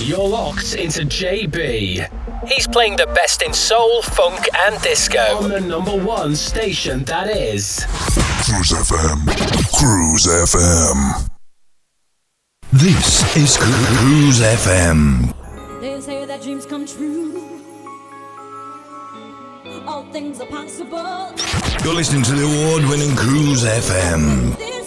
You're locked into JB. He's playing the best in soul, funk, and disco. On the number one station that is Cruise FM. Cruise FM. This is Cruise FM. They say that dreams come true. All things are possible. You're listening to the award winning Cruise FM.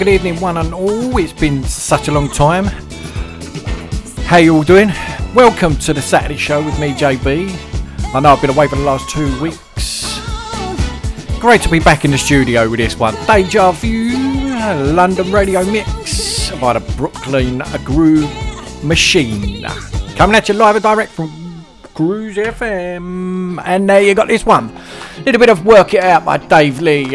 Good evening, one and all. It's been such a long time. How you all doing? Welcome to the Saturday show with me, JB. I know I've been away for the last two weeks. Great to be back in the studio with this one. Deja Vu, London Radio Mix by the Brooklyn Groove Machine. Coming at you live and direct from Cruise FM. And there you got this one. Little bit of Work It Out by Dave Lee.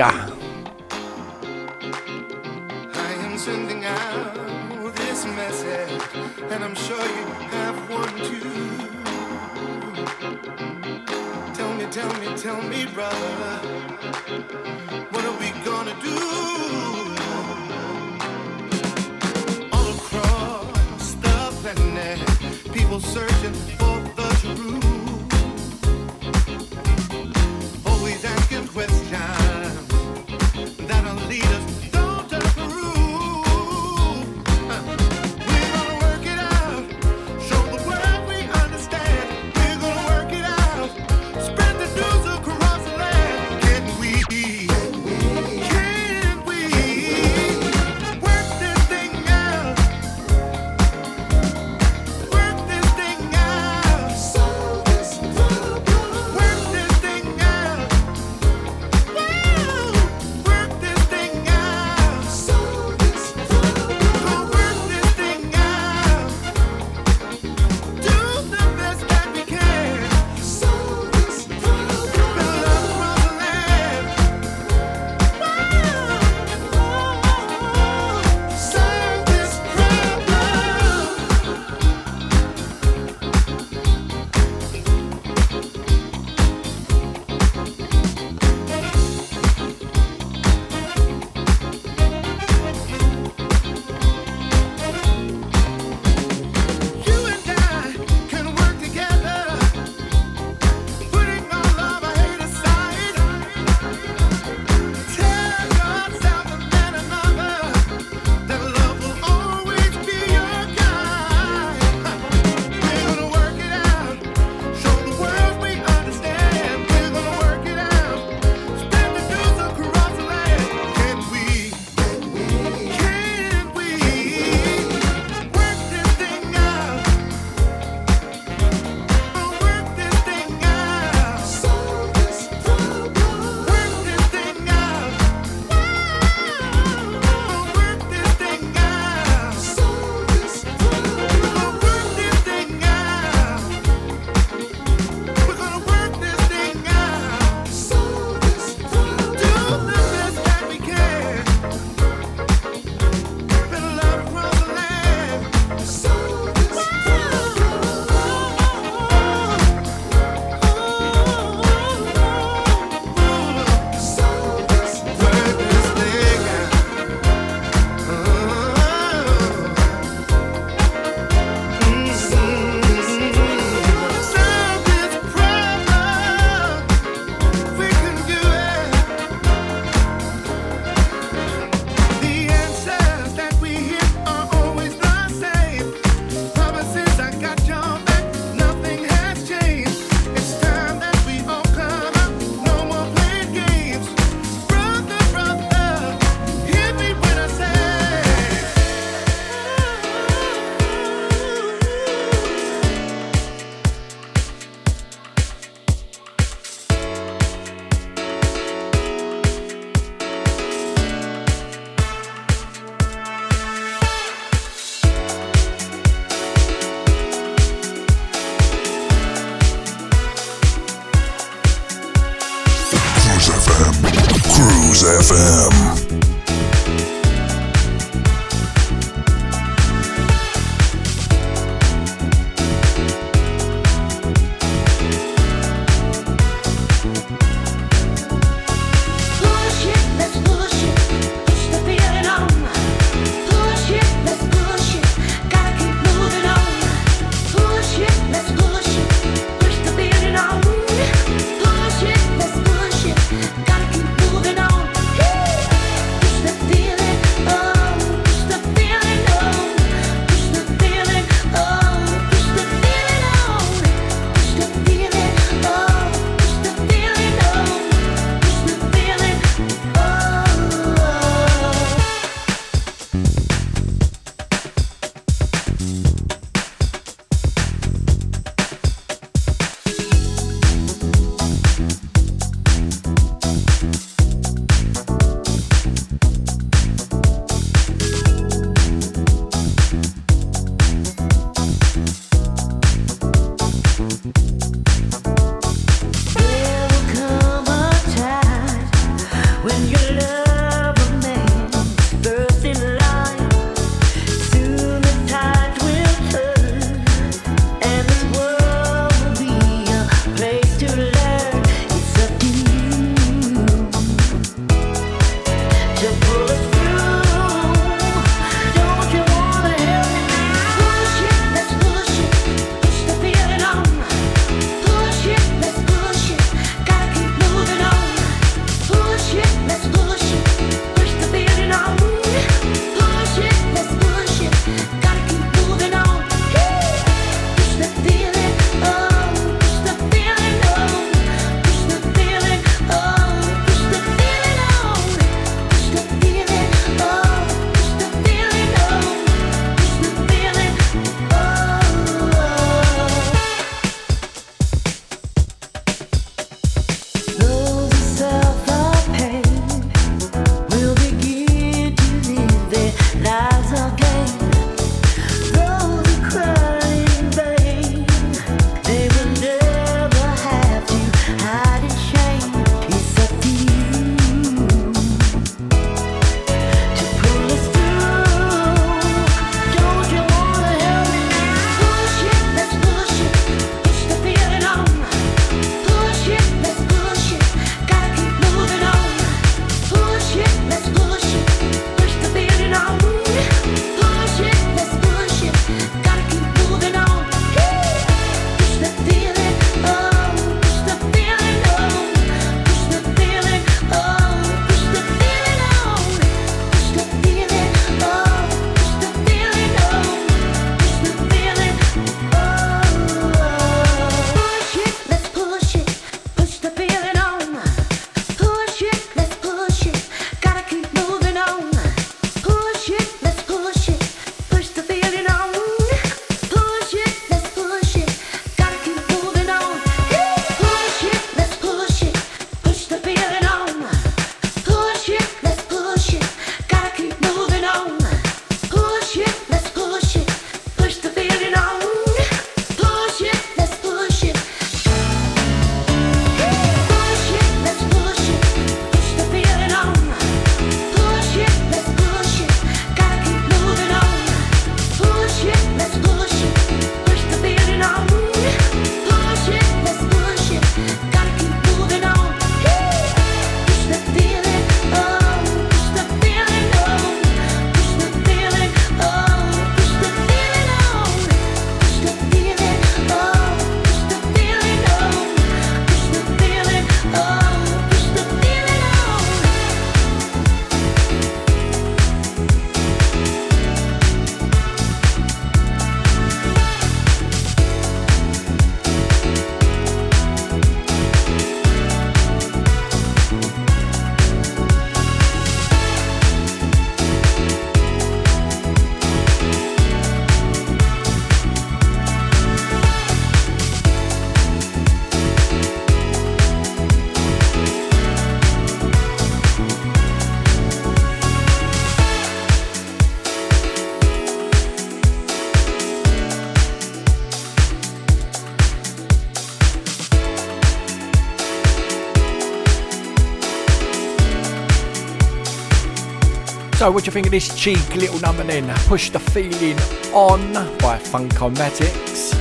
So, what do you think of this cheeky little number then? Push the Feeling On by Funkomatics.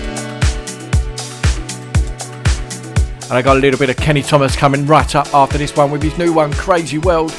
And I got a little bit of Kenny Thomas coming right up after this one with his new one, Crazy World.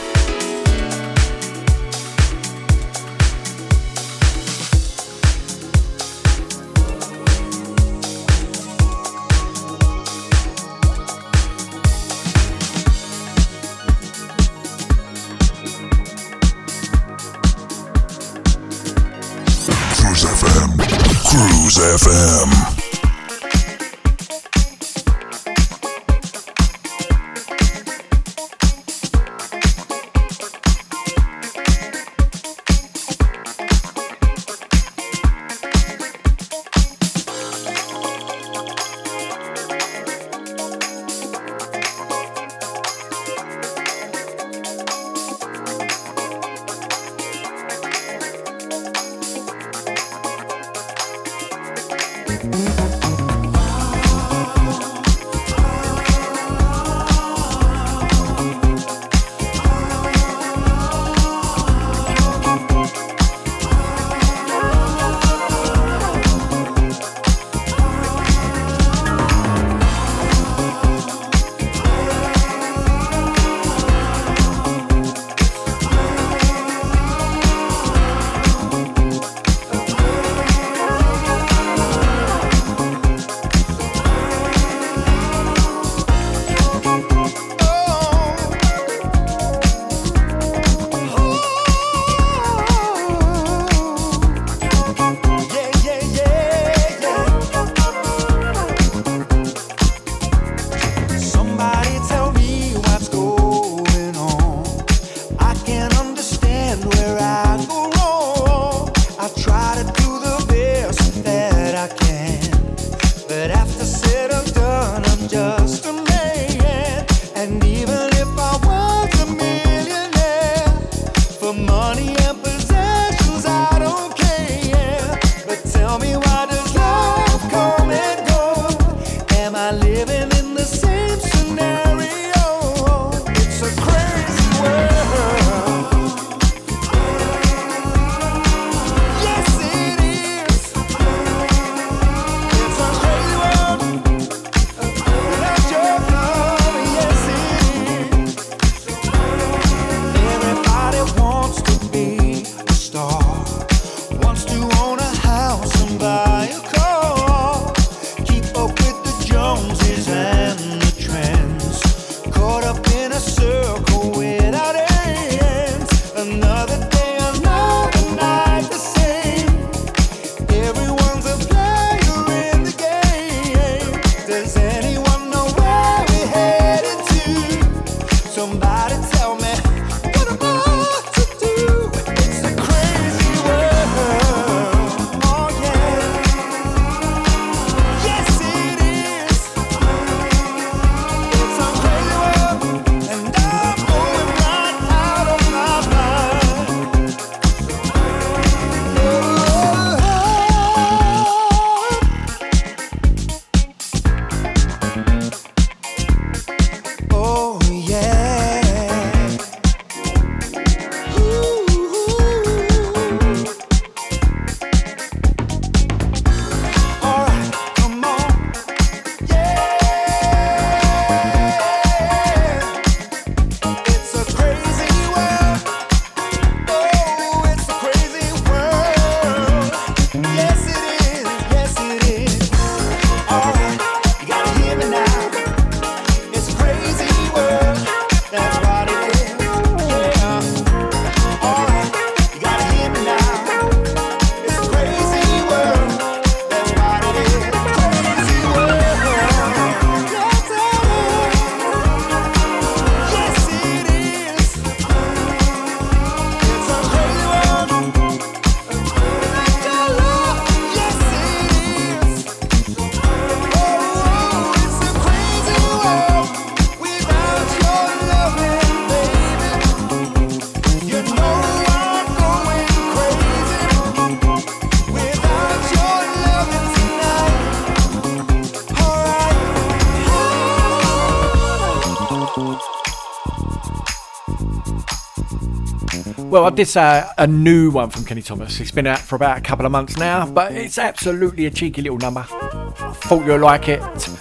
I did say a new one from Kenny Thomas. It's been out for about a couple of months now, but it's absolutely a cheeky little number. I thought you'd like it,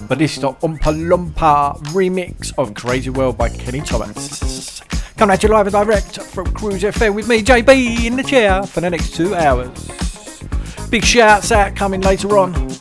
but this is the Oompa Loompa remix of Crazy World by Kenny Thomas. Coming at you live and direct from Cruise FM with me, JB, in the chair for the next two hours. Big shouts out coming later on.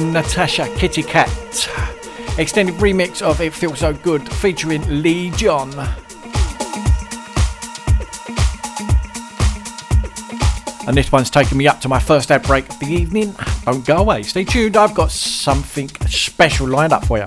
Natasha Kitty Katt. Extended remix of It Feels So Good featuring Lee John. And this one's taking me up to my first ad break of the evening. Don't go away. Stay tuned. I've got something special lined up for you.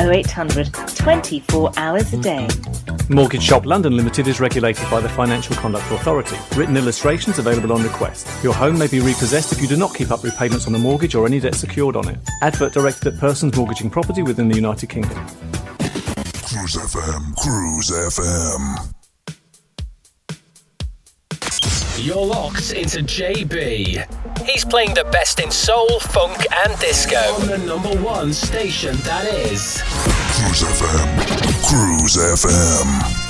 0800 24 hours a day. Mortgage Shop London Limited is regulated by the Financial Conduct Authority. Written illustrations available on request. Your home may be repossessed if you do not keep up repayments on the mortgage or any debt secured on it. Advert directed at persons mortgaging property within the United Kingdom. Cruise FM, Cruise FM. You're locked into JB. He's playing the best in soul, funk, and disco on the number one station that is Cruise FM, Cruise FM.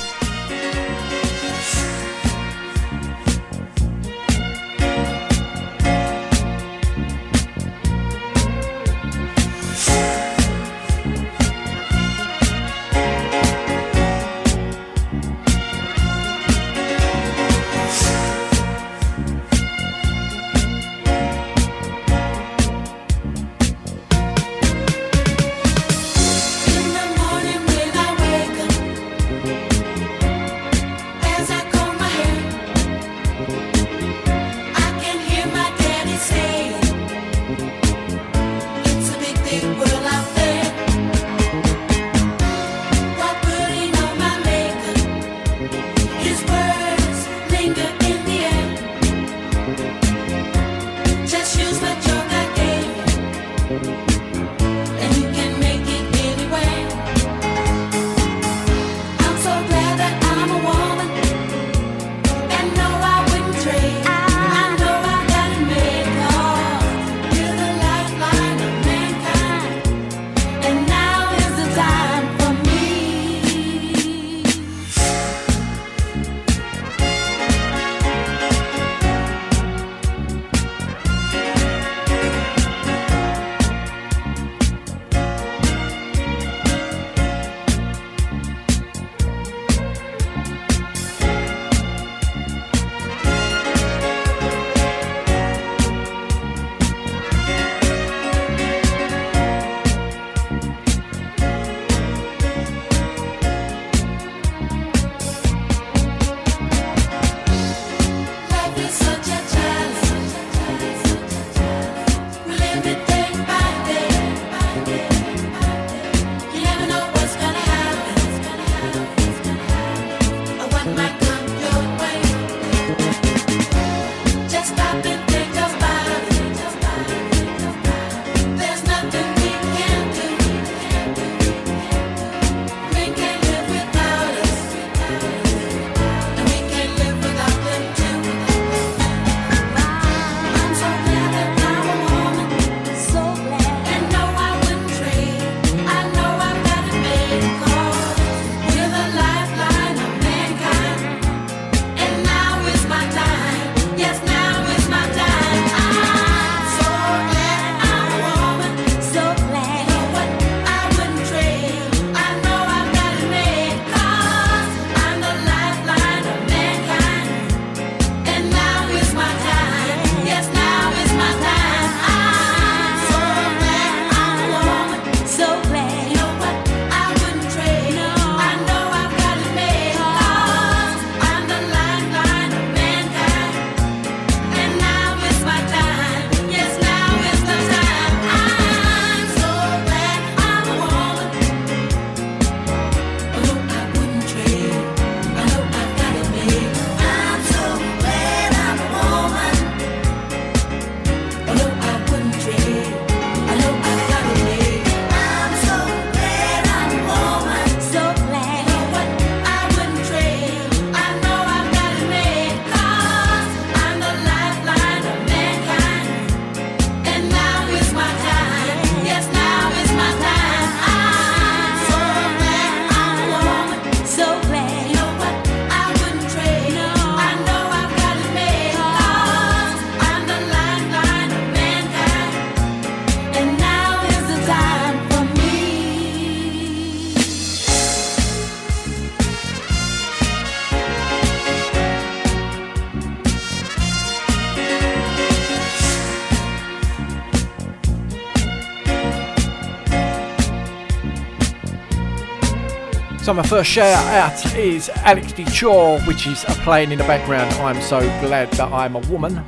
So my first shout out is Alex D. Chor, which is playing in the background. I'm so glad that I'm a woman.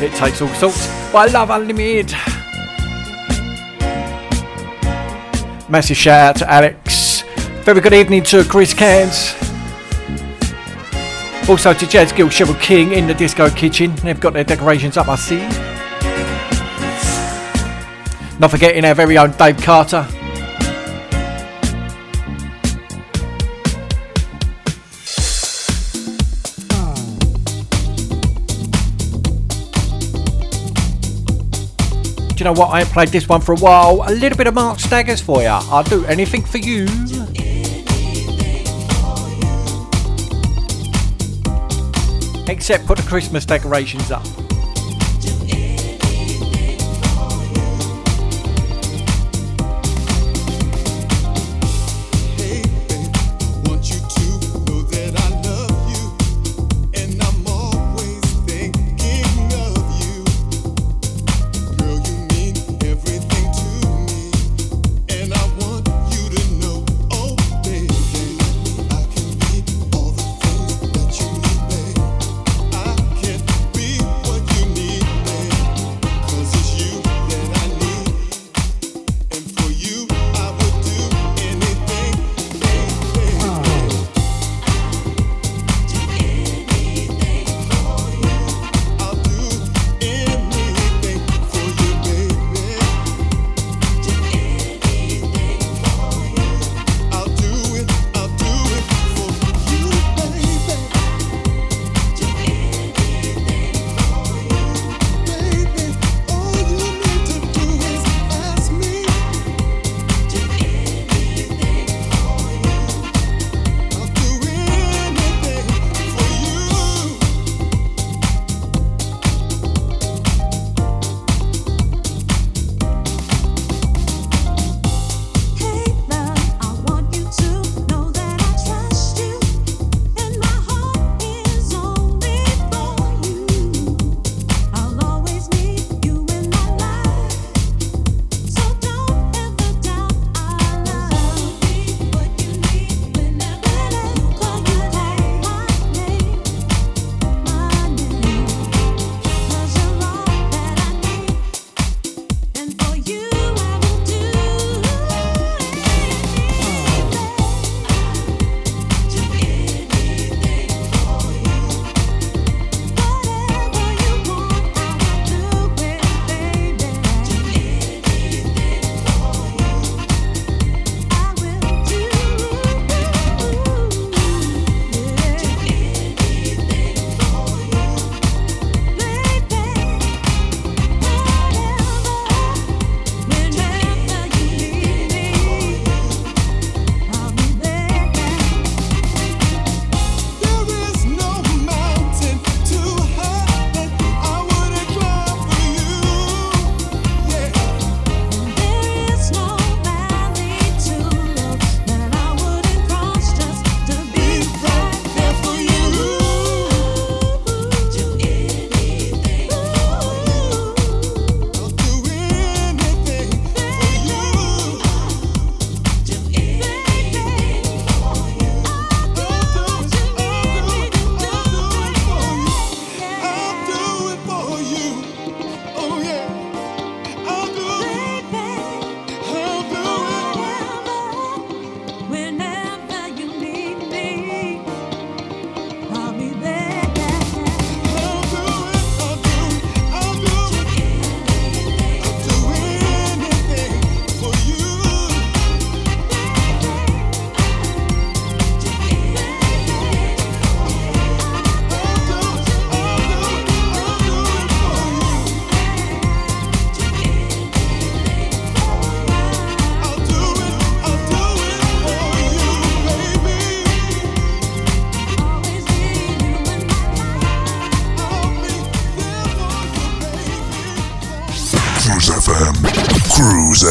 It takes all sorts, but I love Unlimited. Massive shout out to Alex. Very good evening to Chris Cairns. Also to Jazz Gill Cheryl King in the disco kitchen. They've got their decorations up, I see. Not forgetting our very own Dave Carter. Know what? I ain't played this one for a while. A little bit of Mark Staggers for you. I'll do anything for you. Except put the Christmas decorations up.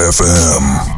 FM.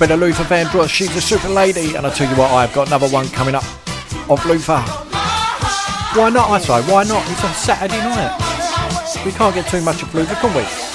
bit of Luther Vandross. She's a super lady. And I tell you what, I've got another one coming up of Luther. Why not, I say? Why not? It's a Saturday night. We can't get too much of Luther, can we?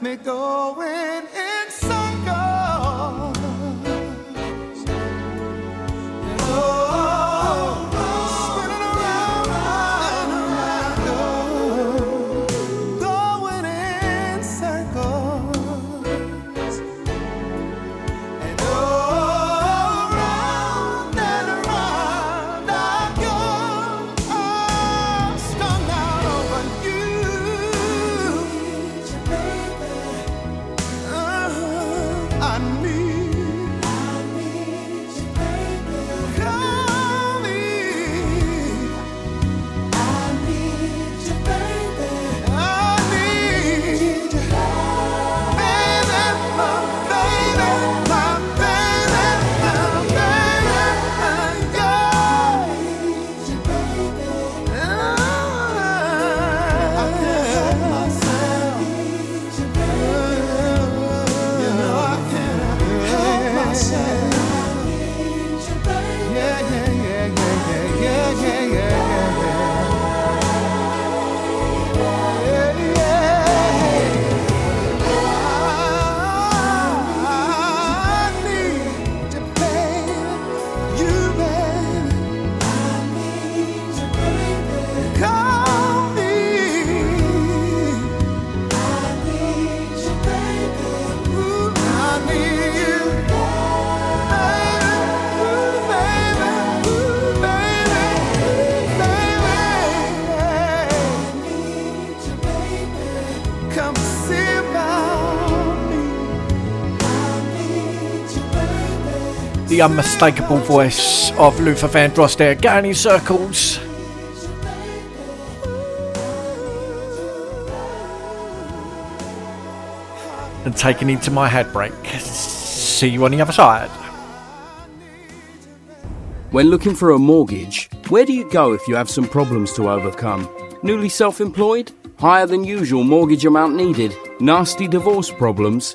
let me go. The unmistakable voice of Luther Vandross there, in circles. And taking into my head break. See you on the other side. When looking for a mortgage, where do you go if you have some problems to overcome? Newly self employed? Higher than usual mortgage amount needed? Nasty divorce problems?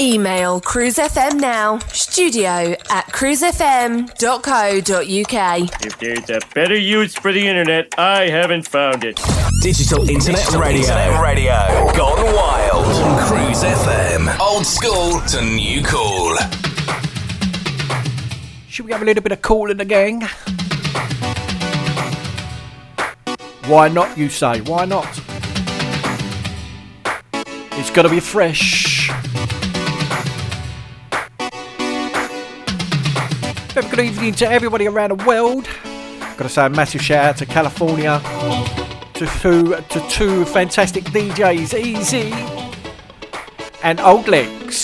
Email cruisefm now, studio at cruisefm.co.uk. If there's a better use for the internet, I haven't found it. Digital Internet Digital Radio. Internet Radio. Gone wild. On Cruise FM. Old school to new cool. Should we have a little bit of Kool and the Gang? Why not, you say? Why not? It's got to be fresh. A good evening to everybody around the world. Got to say a massive shout out to California, to two, to two fantastic DJs, Easy and Old Legs.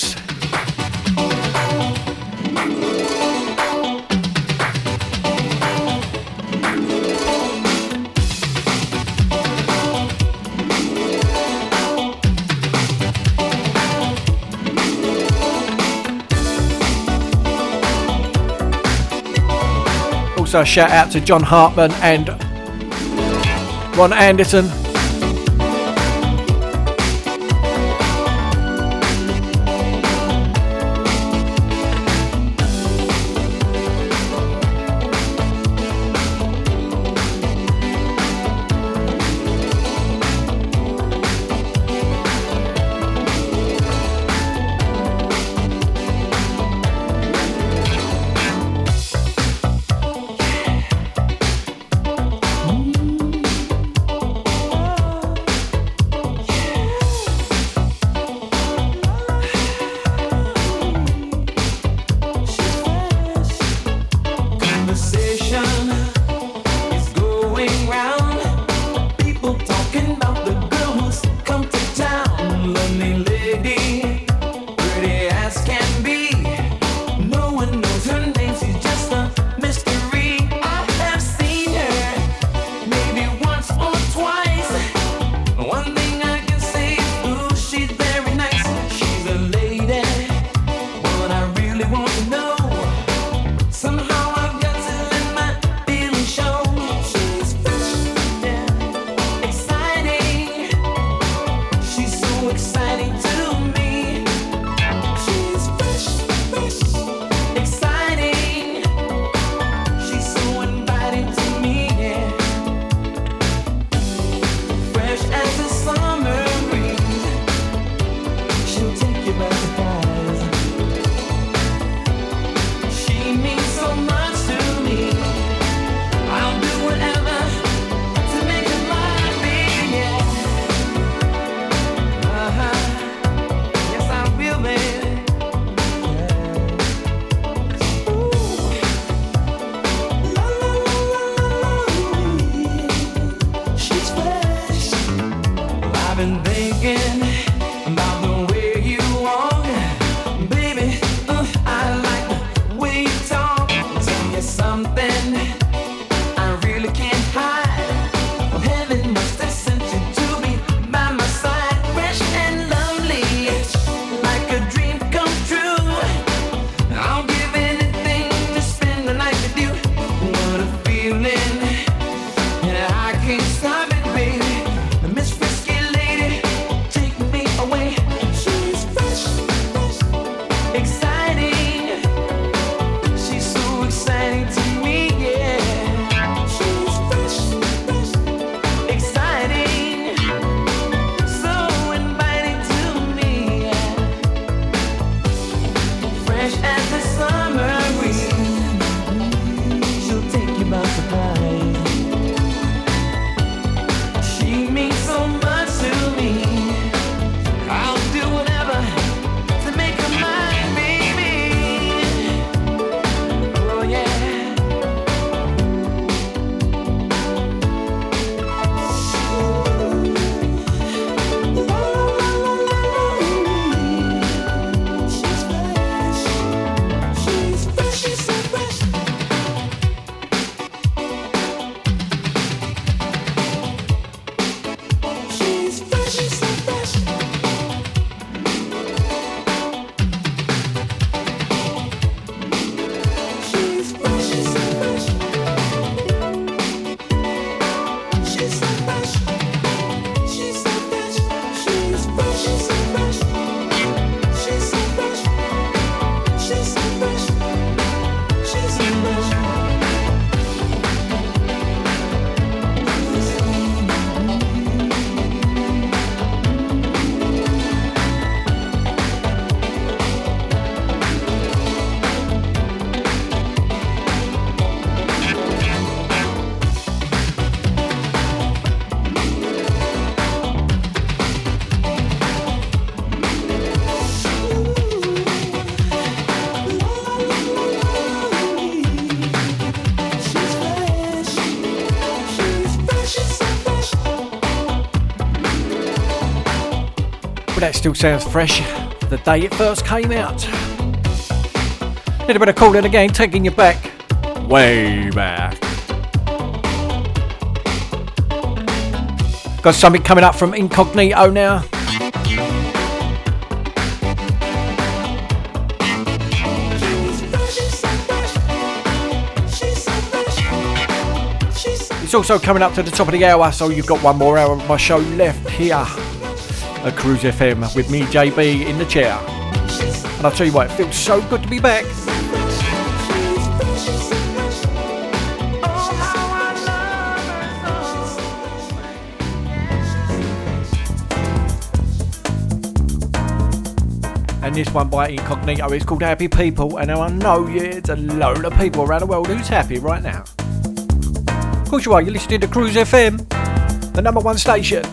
So shout out to John Hartman and Ron Anderson. still sounds fresh the day it first came out. Little bit of Kool and the Gang, taking you back, way back. Got something coming up from Incognito now. It's also coming up to the top of the hour, so you've got one more hour of my show left here at Cruise FM with me, JB, in the chair. And I'll tell you what, it feels so good to be back. And this one by Incognito is called Happy People, and I know it's a load of people around the world who's happy right now. Of course you are, you're listening to Cruise FM, the number one station.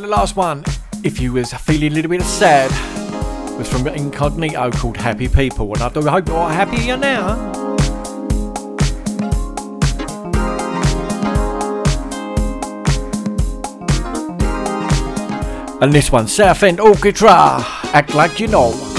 the last one, if you was feeling a little bit sad, was from Incognito called Happy People, and I do hope you're happier now. And this one, South End Orchestra, Act Like You Know.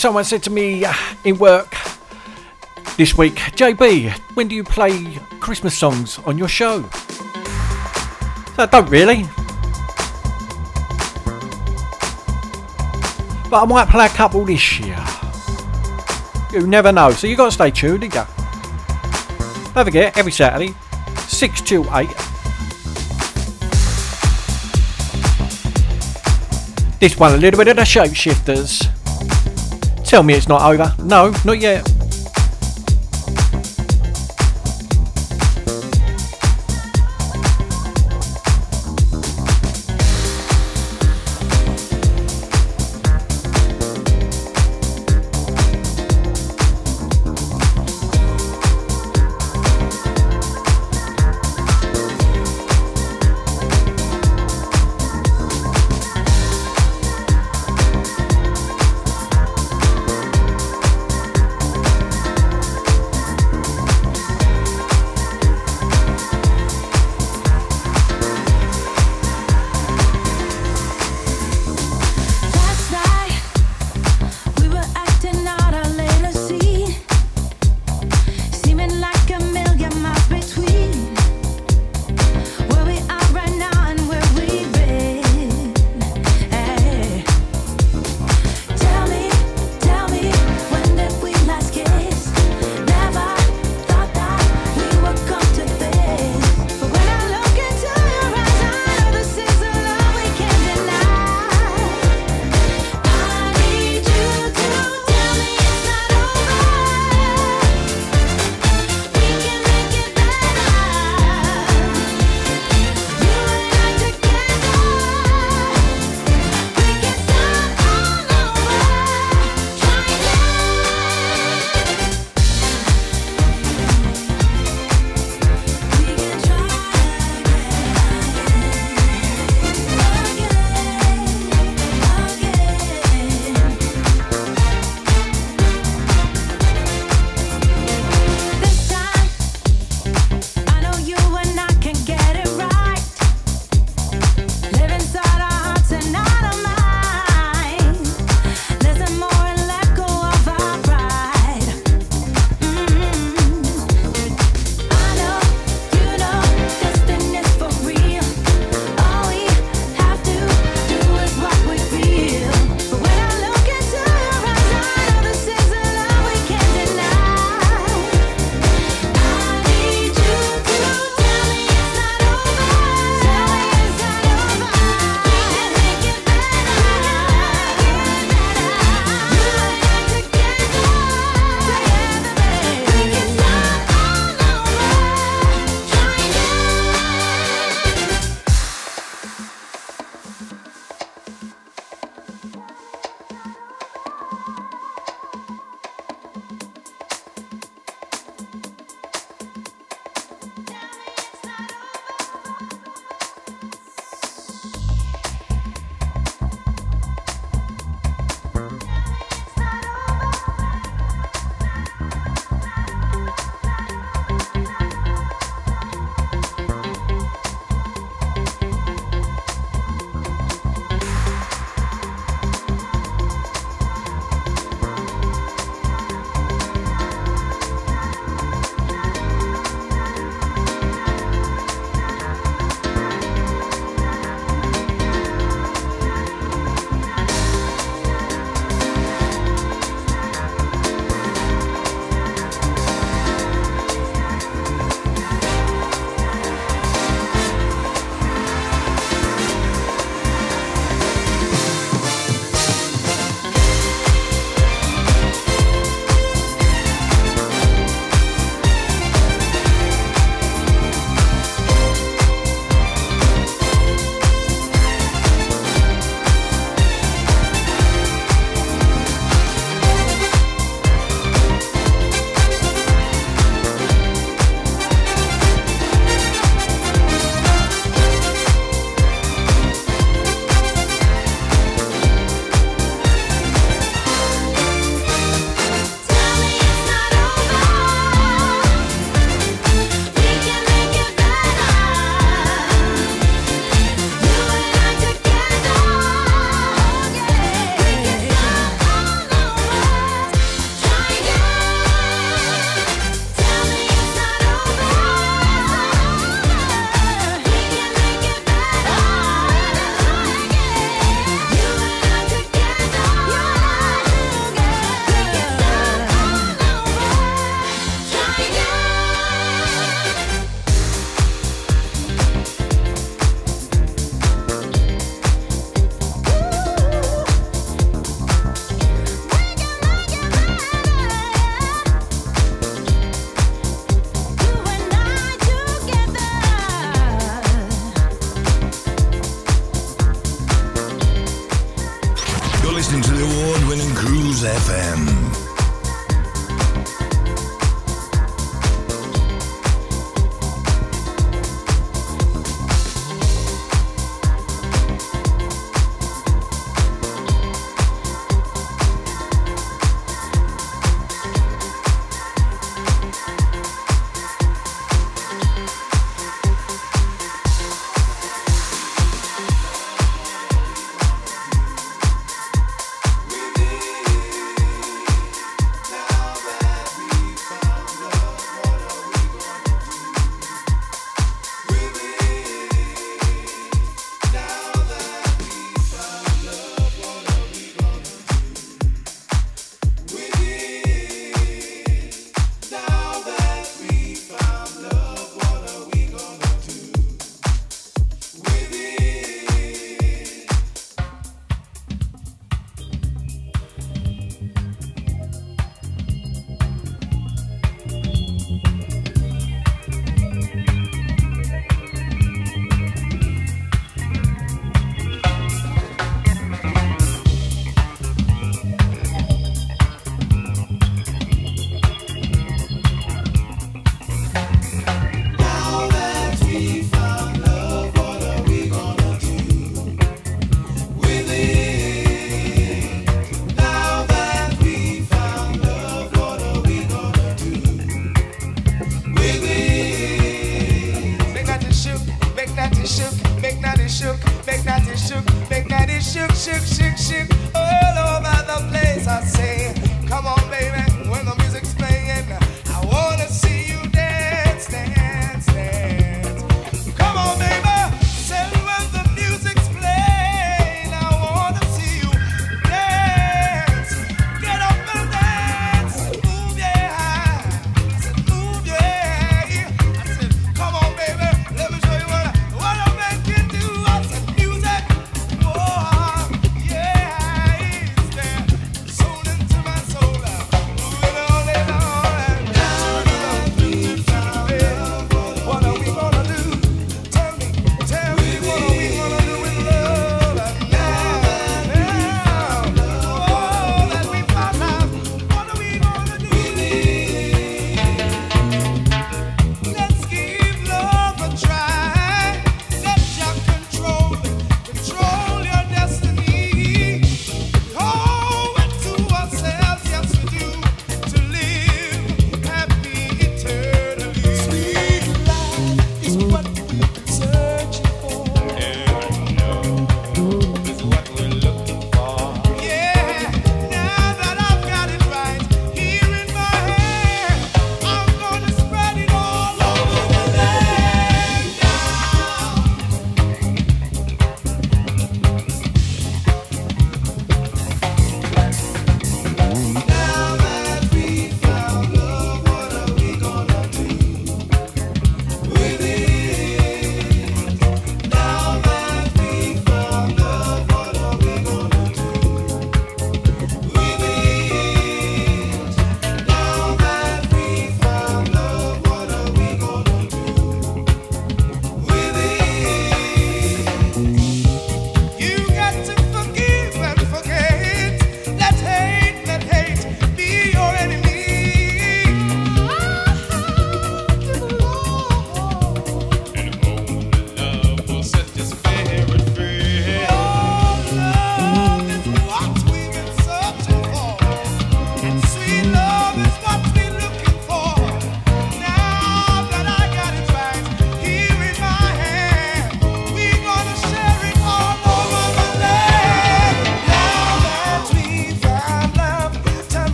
Someone said to me uh, in work this week, JB, when do you play Christmas songs on your show? So I don't really. But I might play a couple this year. You never know. So you got to stay tuned, you? Don't forget, every Saturday, 6 to 8. This one, a little bit of the Shapeshifters. Tell me it's not over. No, not yet.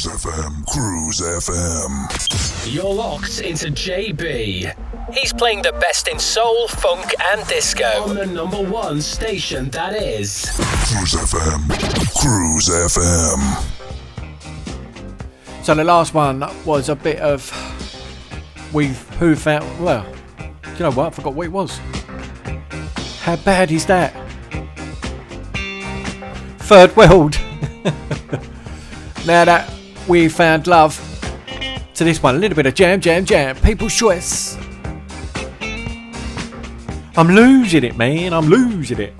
Cruise FM, Cruise FM. You're locked into JB. He's playing the best in soul, funk, and disco on the number one station that is Cruise FM, Cruise FM. So the last one was a bit of we've who found well. Do you know what? I forgot what it was. How bad is that? Third world. now that we found love to this one, a little bit of jam, jam, jam. People's choice. I'm losing it, man. I'm losing it.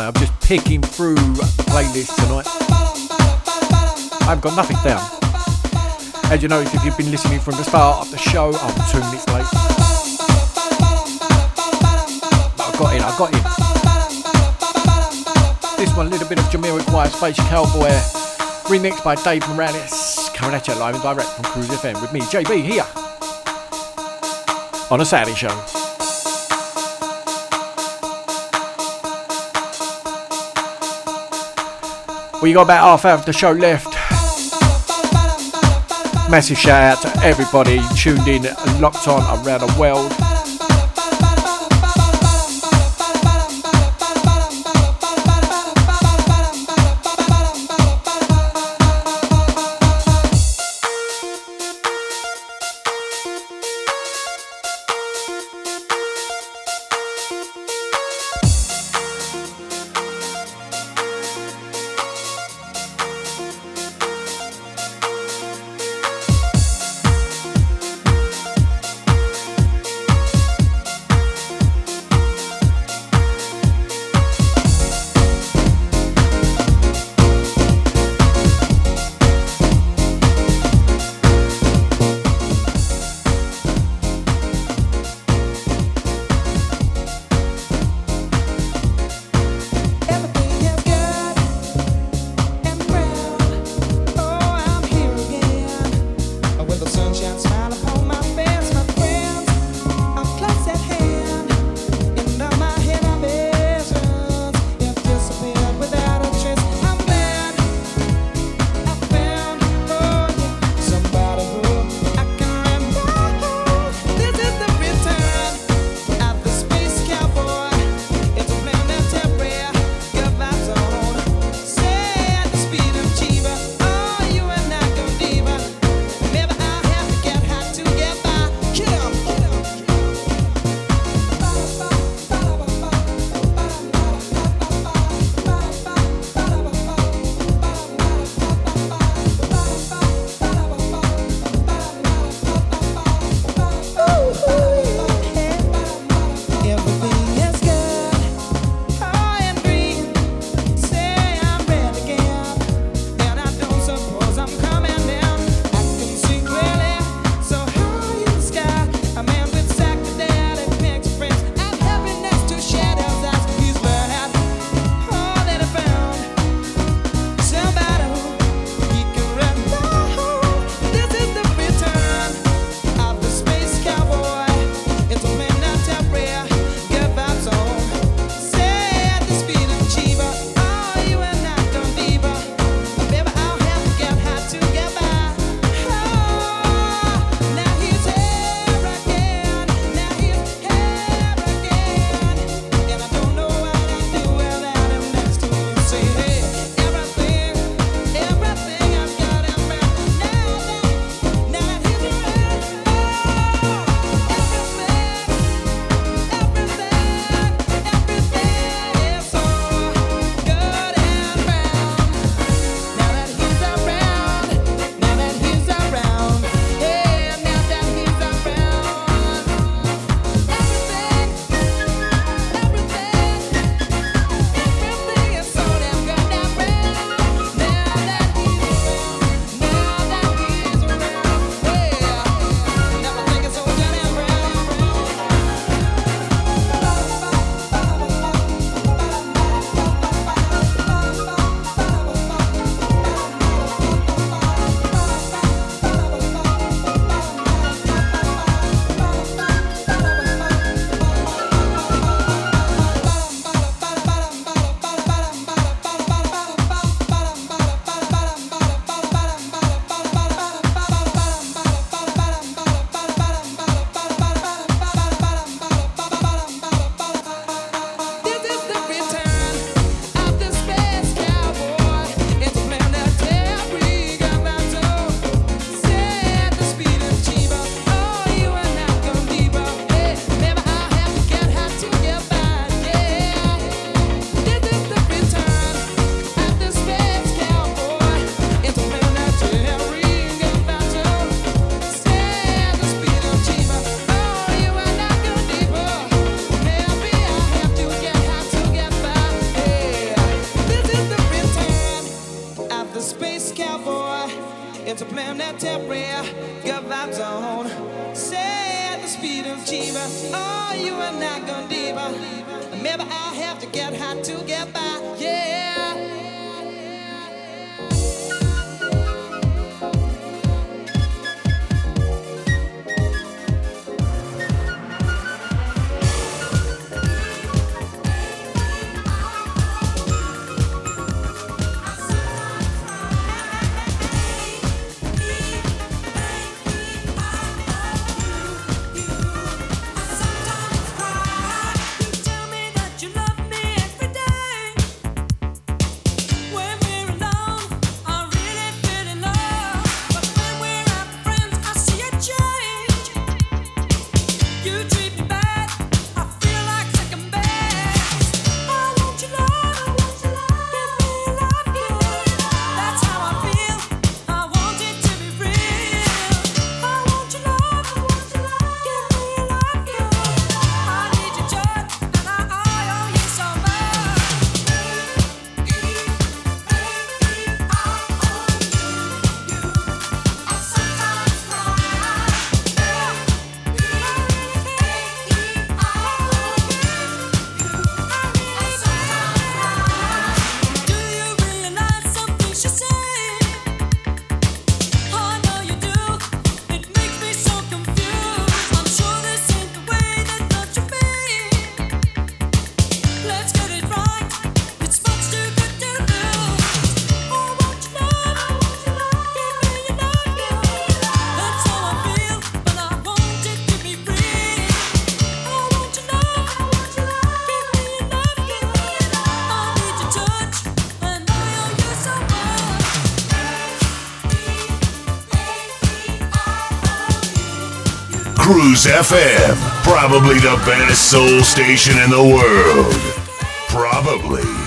I'm just picking through the playlist tonight. I've got nothing down. As you know, if you've been listening from the start of the show, I'm two minutes late. But I got in, I got in. This one, a little bit of Jamiroquai Space Cowboy, remixed by Dave Morales, coming at you live and direct from Cruise FM with me, JB, here on a Saturday show. We got about half hour of the show left. Massive shout out to everybody tuned in and locked on around the world. Cruise FM, probably the best soul station in the world. Probably.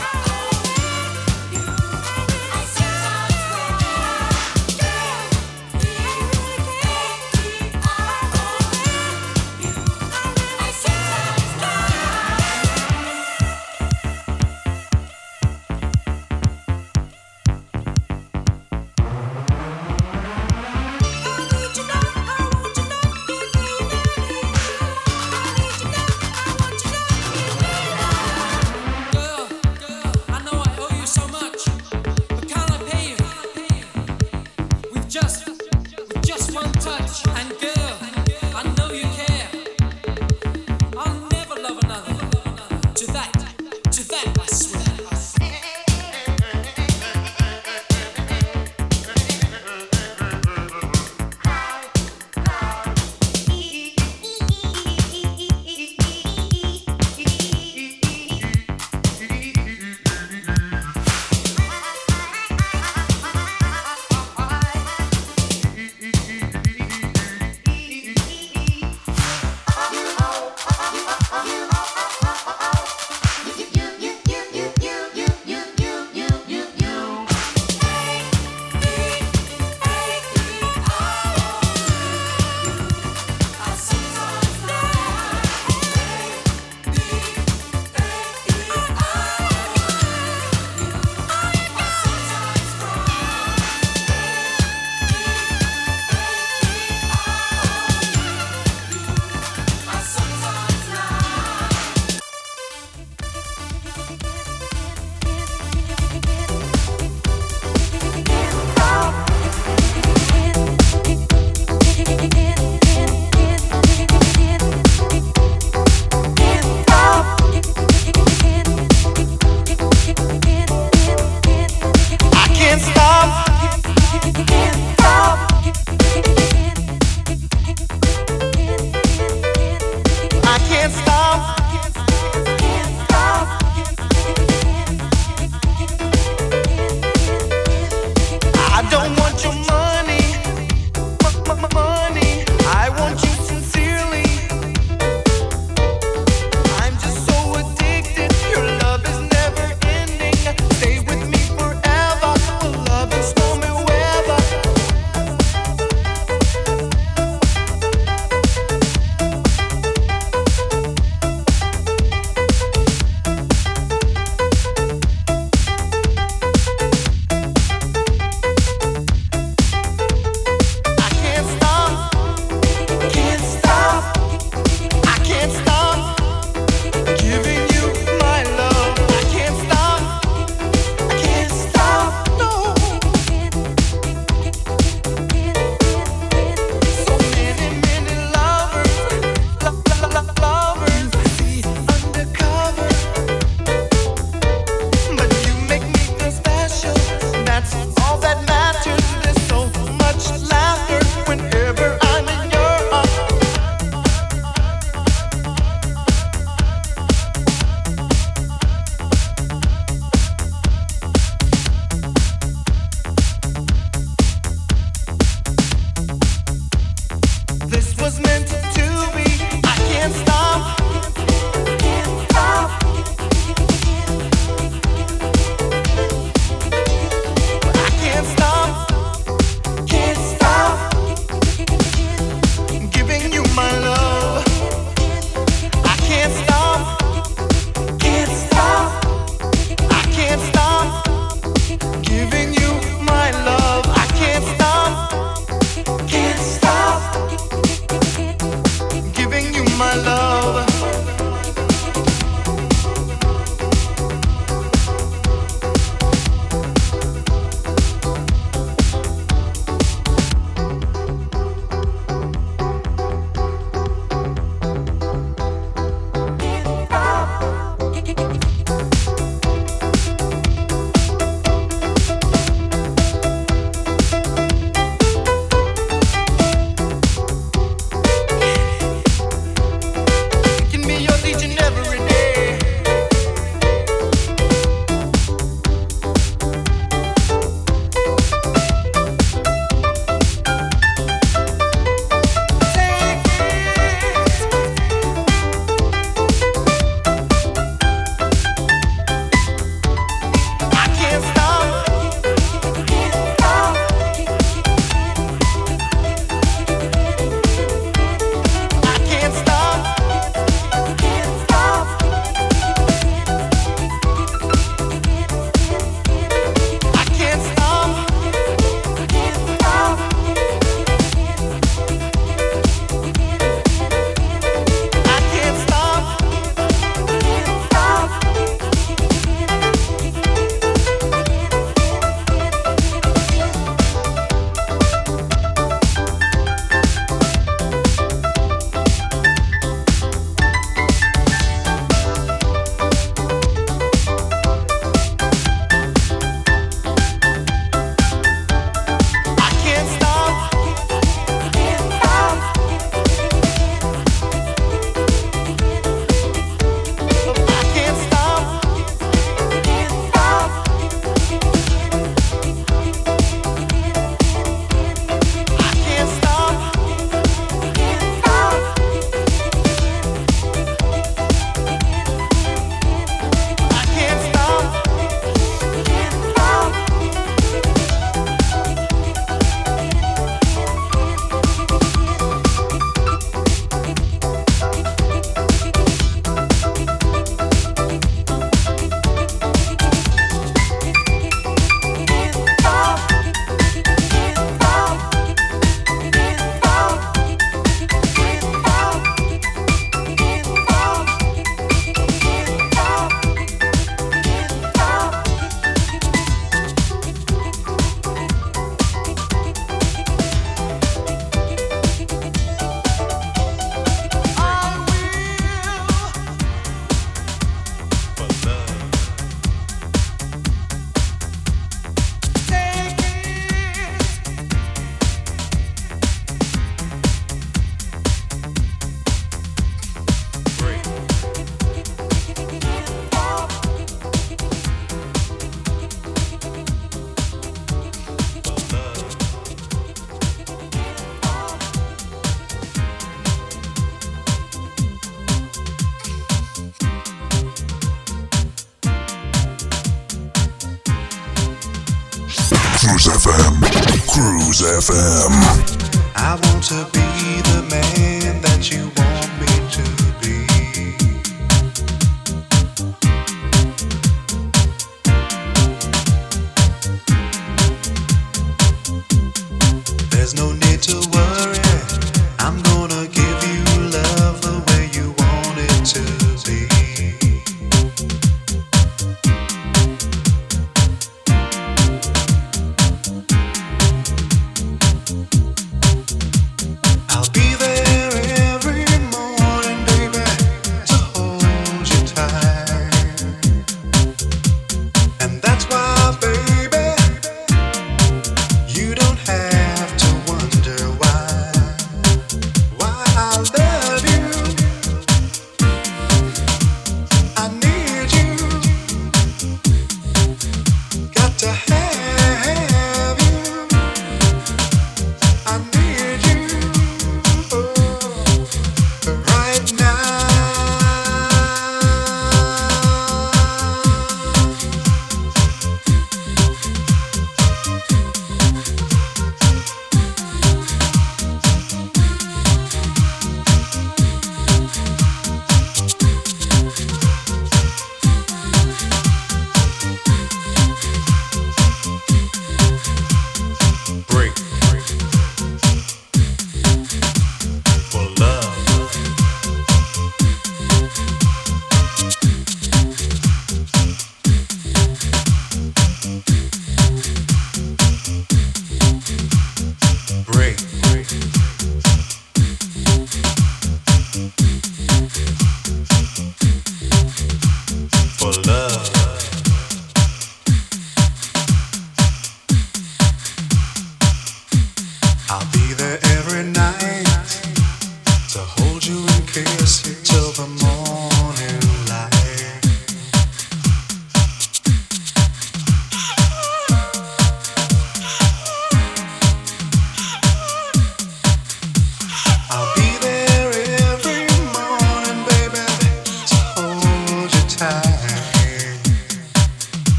FM.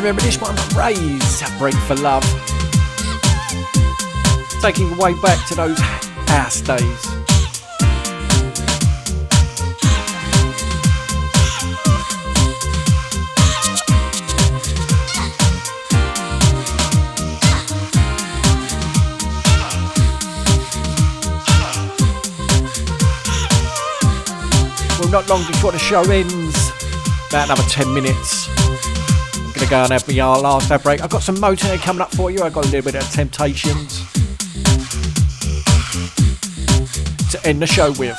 Remember this one, Raze, Break for Love. Taking way back to those house days. Well, not long before the show ends, about another 10 minutes. I'm gonna go and have my uh, last ad break. I've got some Motown coming up for you. I've got a little bit of Temptations to end the show with.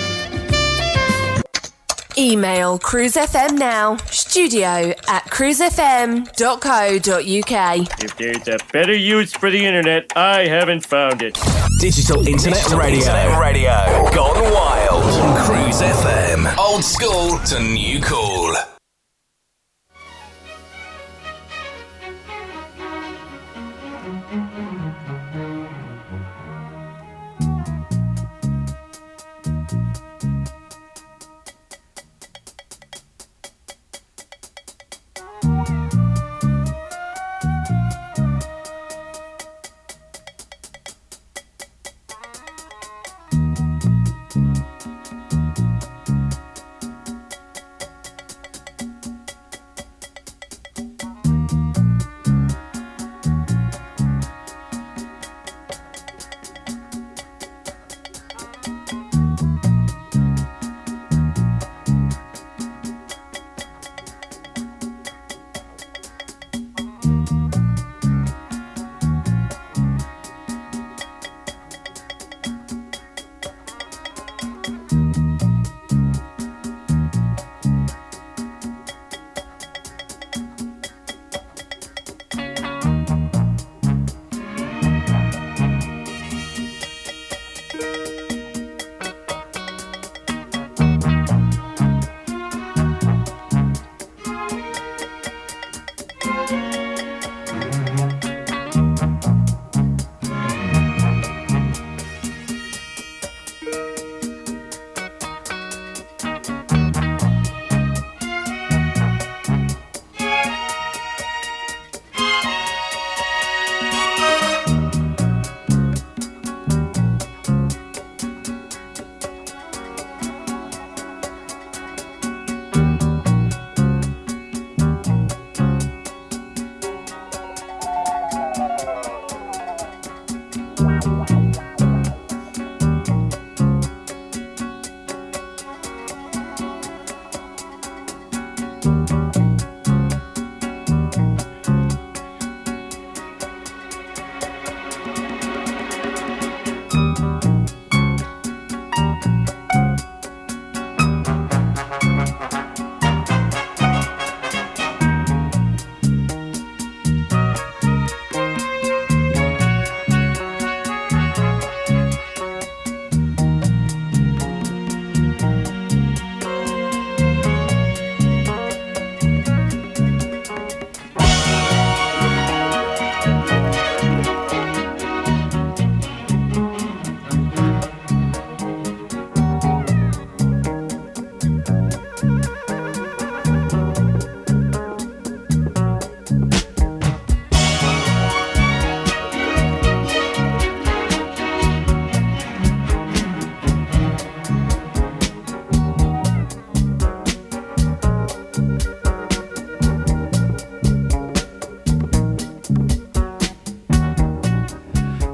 Email cruisefm now, studio at cruisefm.co.uk. If there's a better use for the internet, I haven't found it. Digital Internet Radio. Internet Radio. Gone wild. On Cruise FM. Old school to new cool.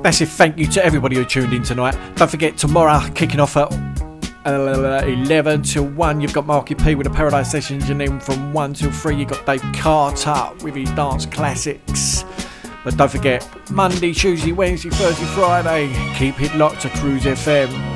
Massive thank you to everybody who tuned in tonight. Don't forget, tomorrow, kicking off at uh, 11 till 1, you've got Marky P with the Paradise Sessions, and then from 1 till 3, you've got Dave Carter with his dance classics. But don't forget, Monday, Tuesday, Wednesday, Thursday, Friday, keep it locked to Cruise FM.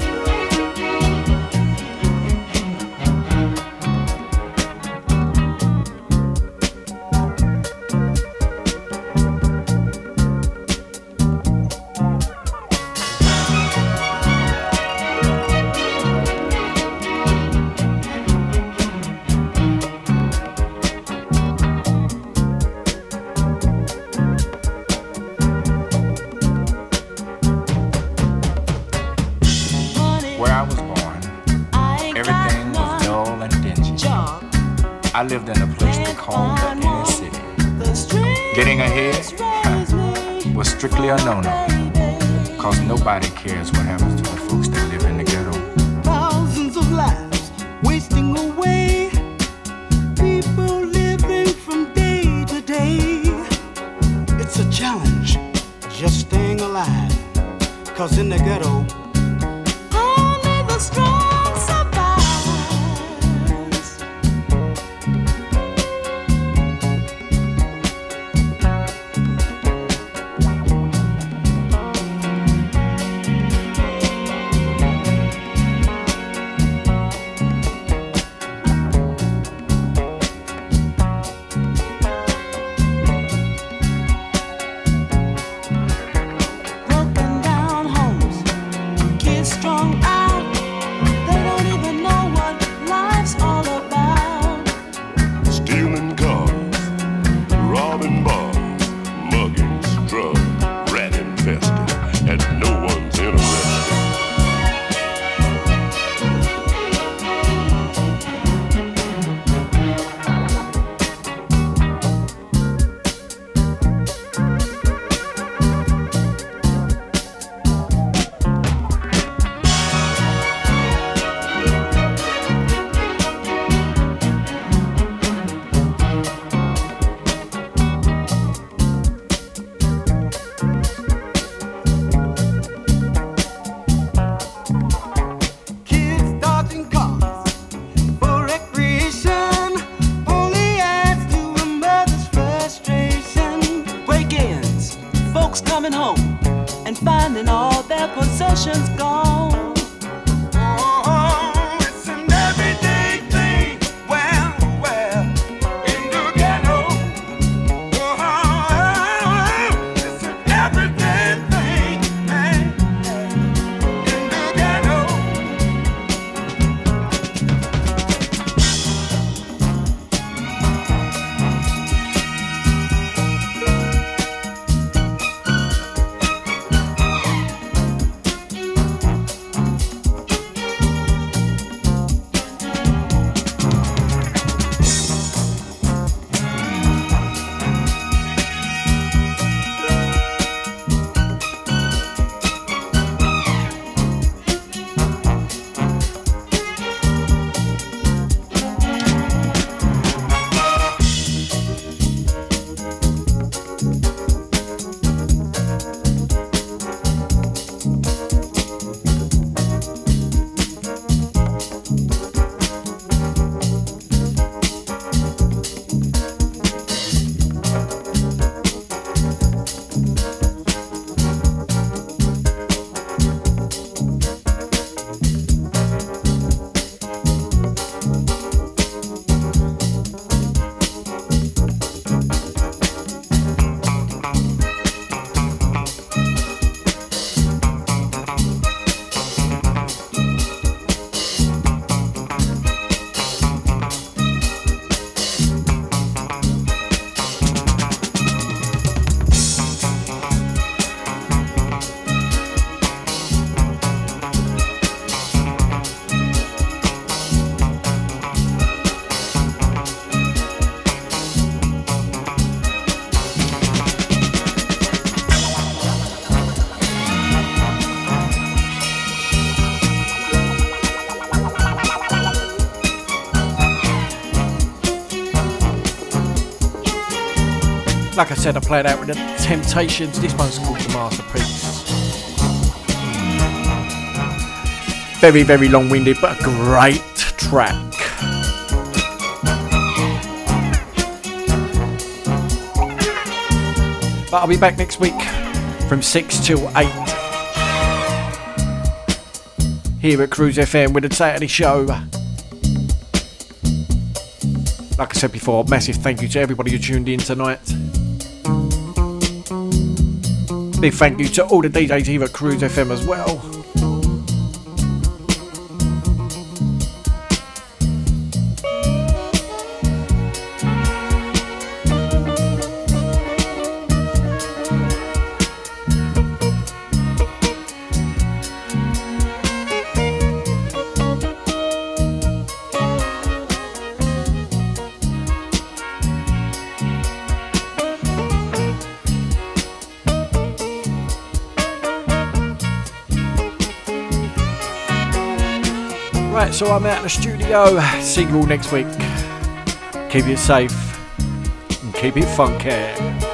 Like I said, I played out with the Temptations. This one's called The Masterpiece. Very, very long winded, but a great track. But I'll be back next week from 6 till 8 here at Cruise FM with a Saturday show. Like I said before, massive thank you to everybody who tuned in tonight. Big thank you to all the DJs here at Cruise FM as well. I'm out in the studio. See you all next week. Keep it safe and keep it funky.